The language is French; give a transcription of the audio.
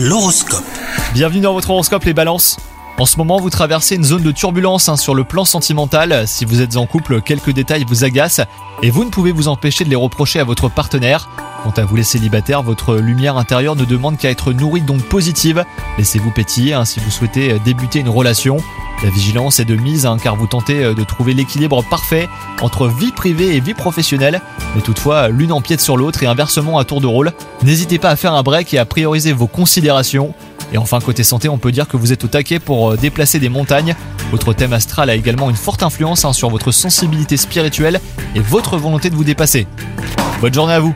L'horoscope. Bienvenue dans votre horoscope les balances. En ce moment, vous traversez une zone de turbulence hein, sur le plan sentimental. Si vous êtes en couple, quelques détails vous agacent et vous ne pouvez vous empêcher de les reprocher à votre partenaire. Quant à vous les célibataires, votre lumière intérieure ne demande qu'à être nourrie d'ondes positives. Laissez-vous pétiller hein, si vous souhaitez débuter une relation. La vigilance est de mise hein, car vous tentez euh, de trouver l'équilibre parfait entre vie privée et vie professionnelle, mais toutefois l'une empiète sur l'autre et inversement à tour de rôle. N'hésitez pas à faire un break et à prioriser vos considérations. Et enfin côté santé, on peut dire que vous êtes au taquet pour euh, déplacer des montagnes. Votre thème astral a également une forte influence hein, sur votre sensibilité spirituelle et votre volonté de vous dépasser. Bonne journée à vous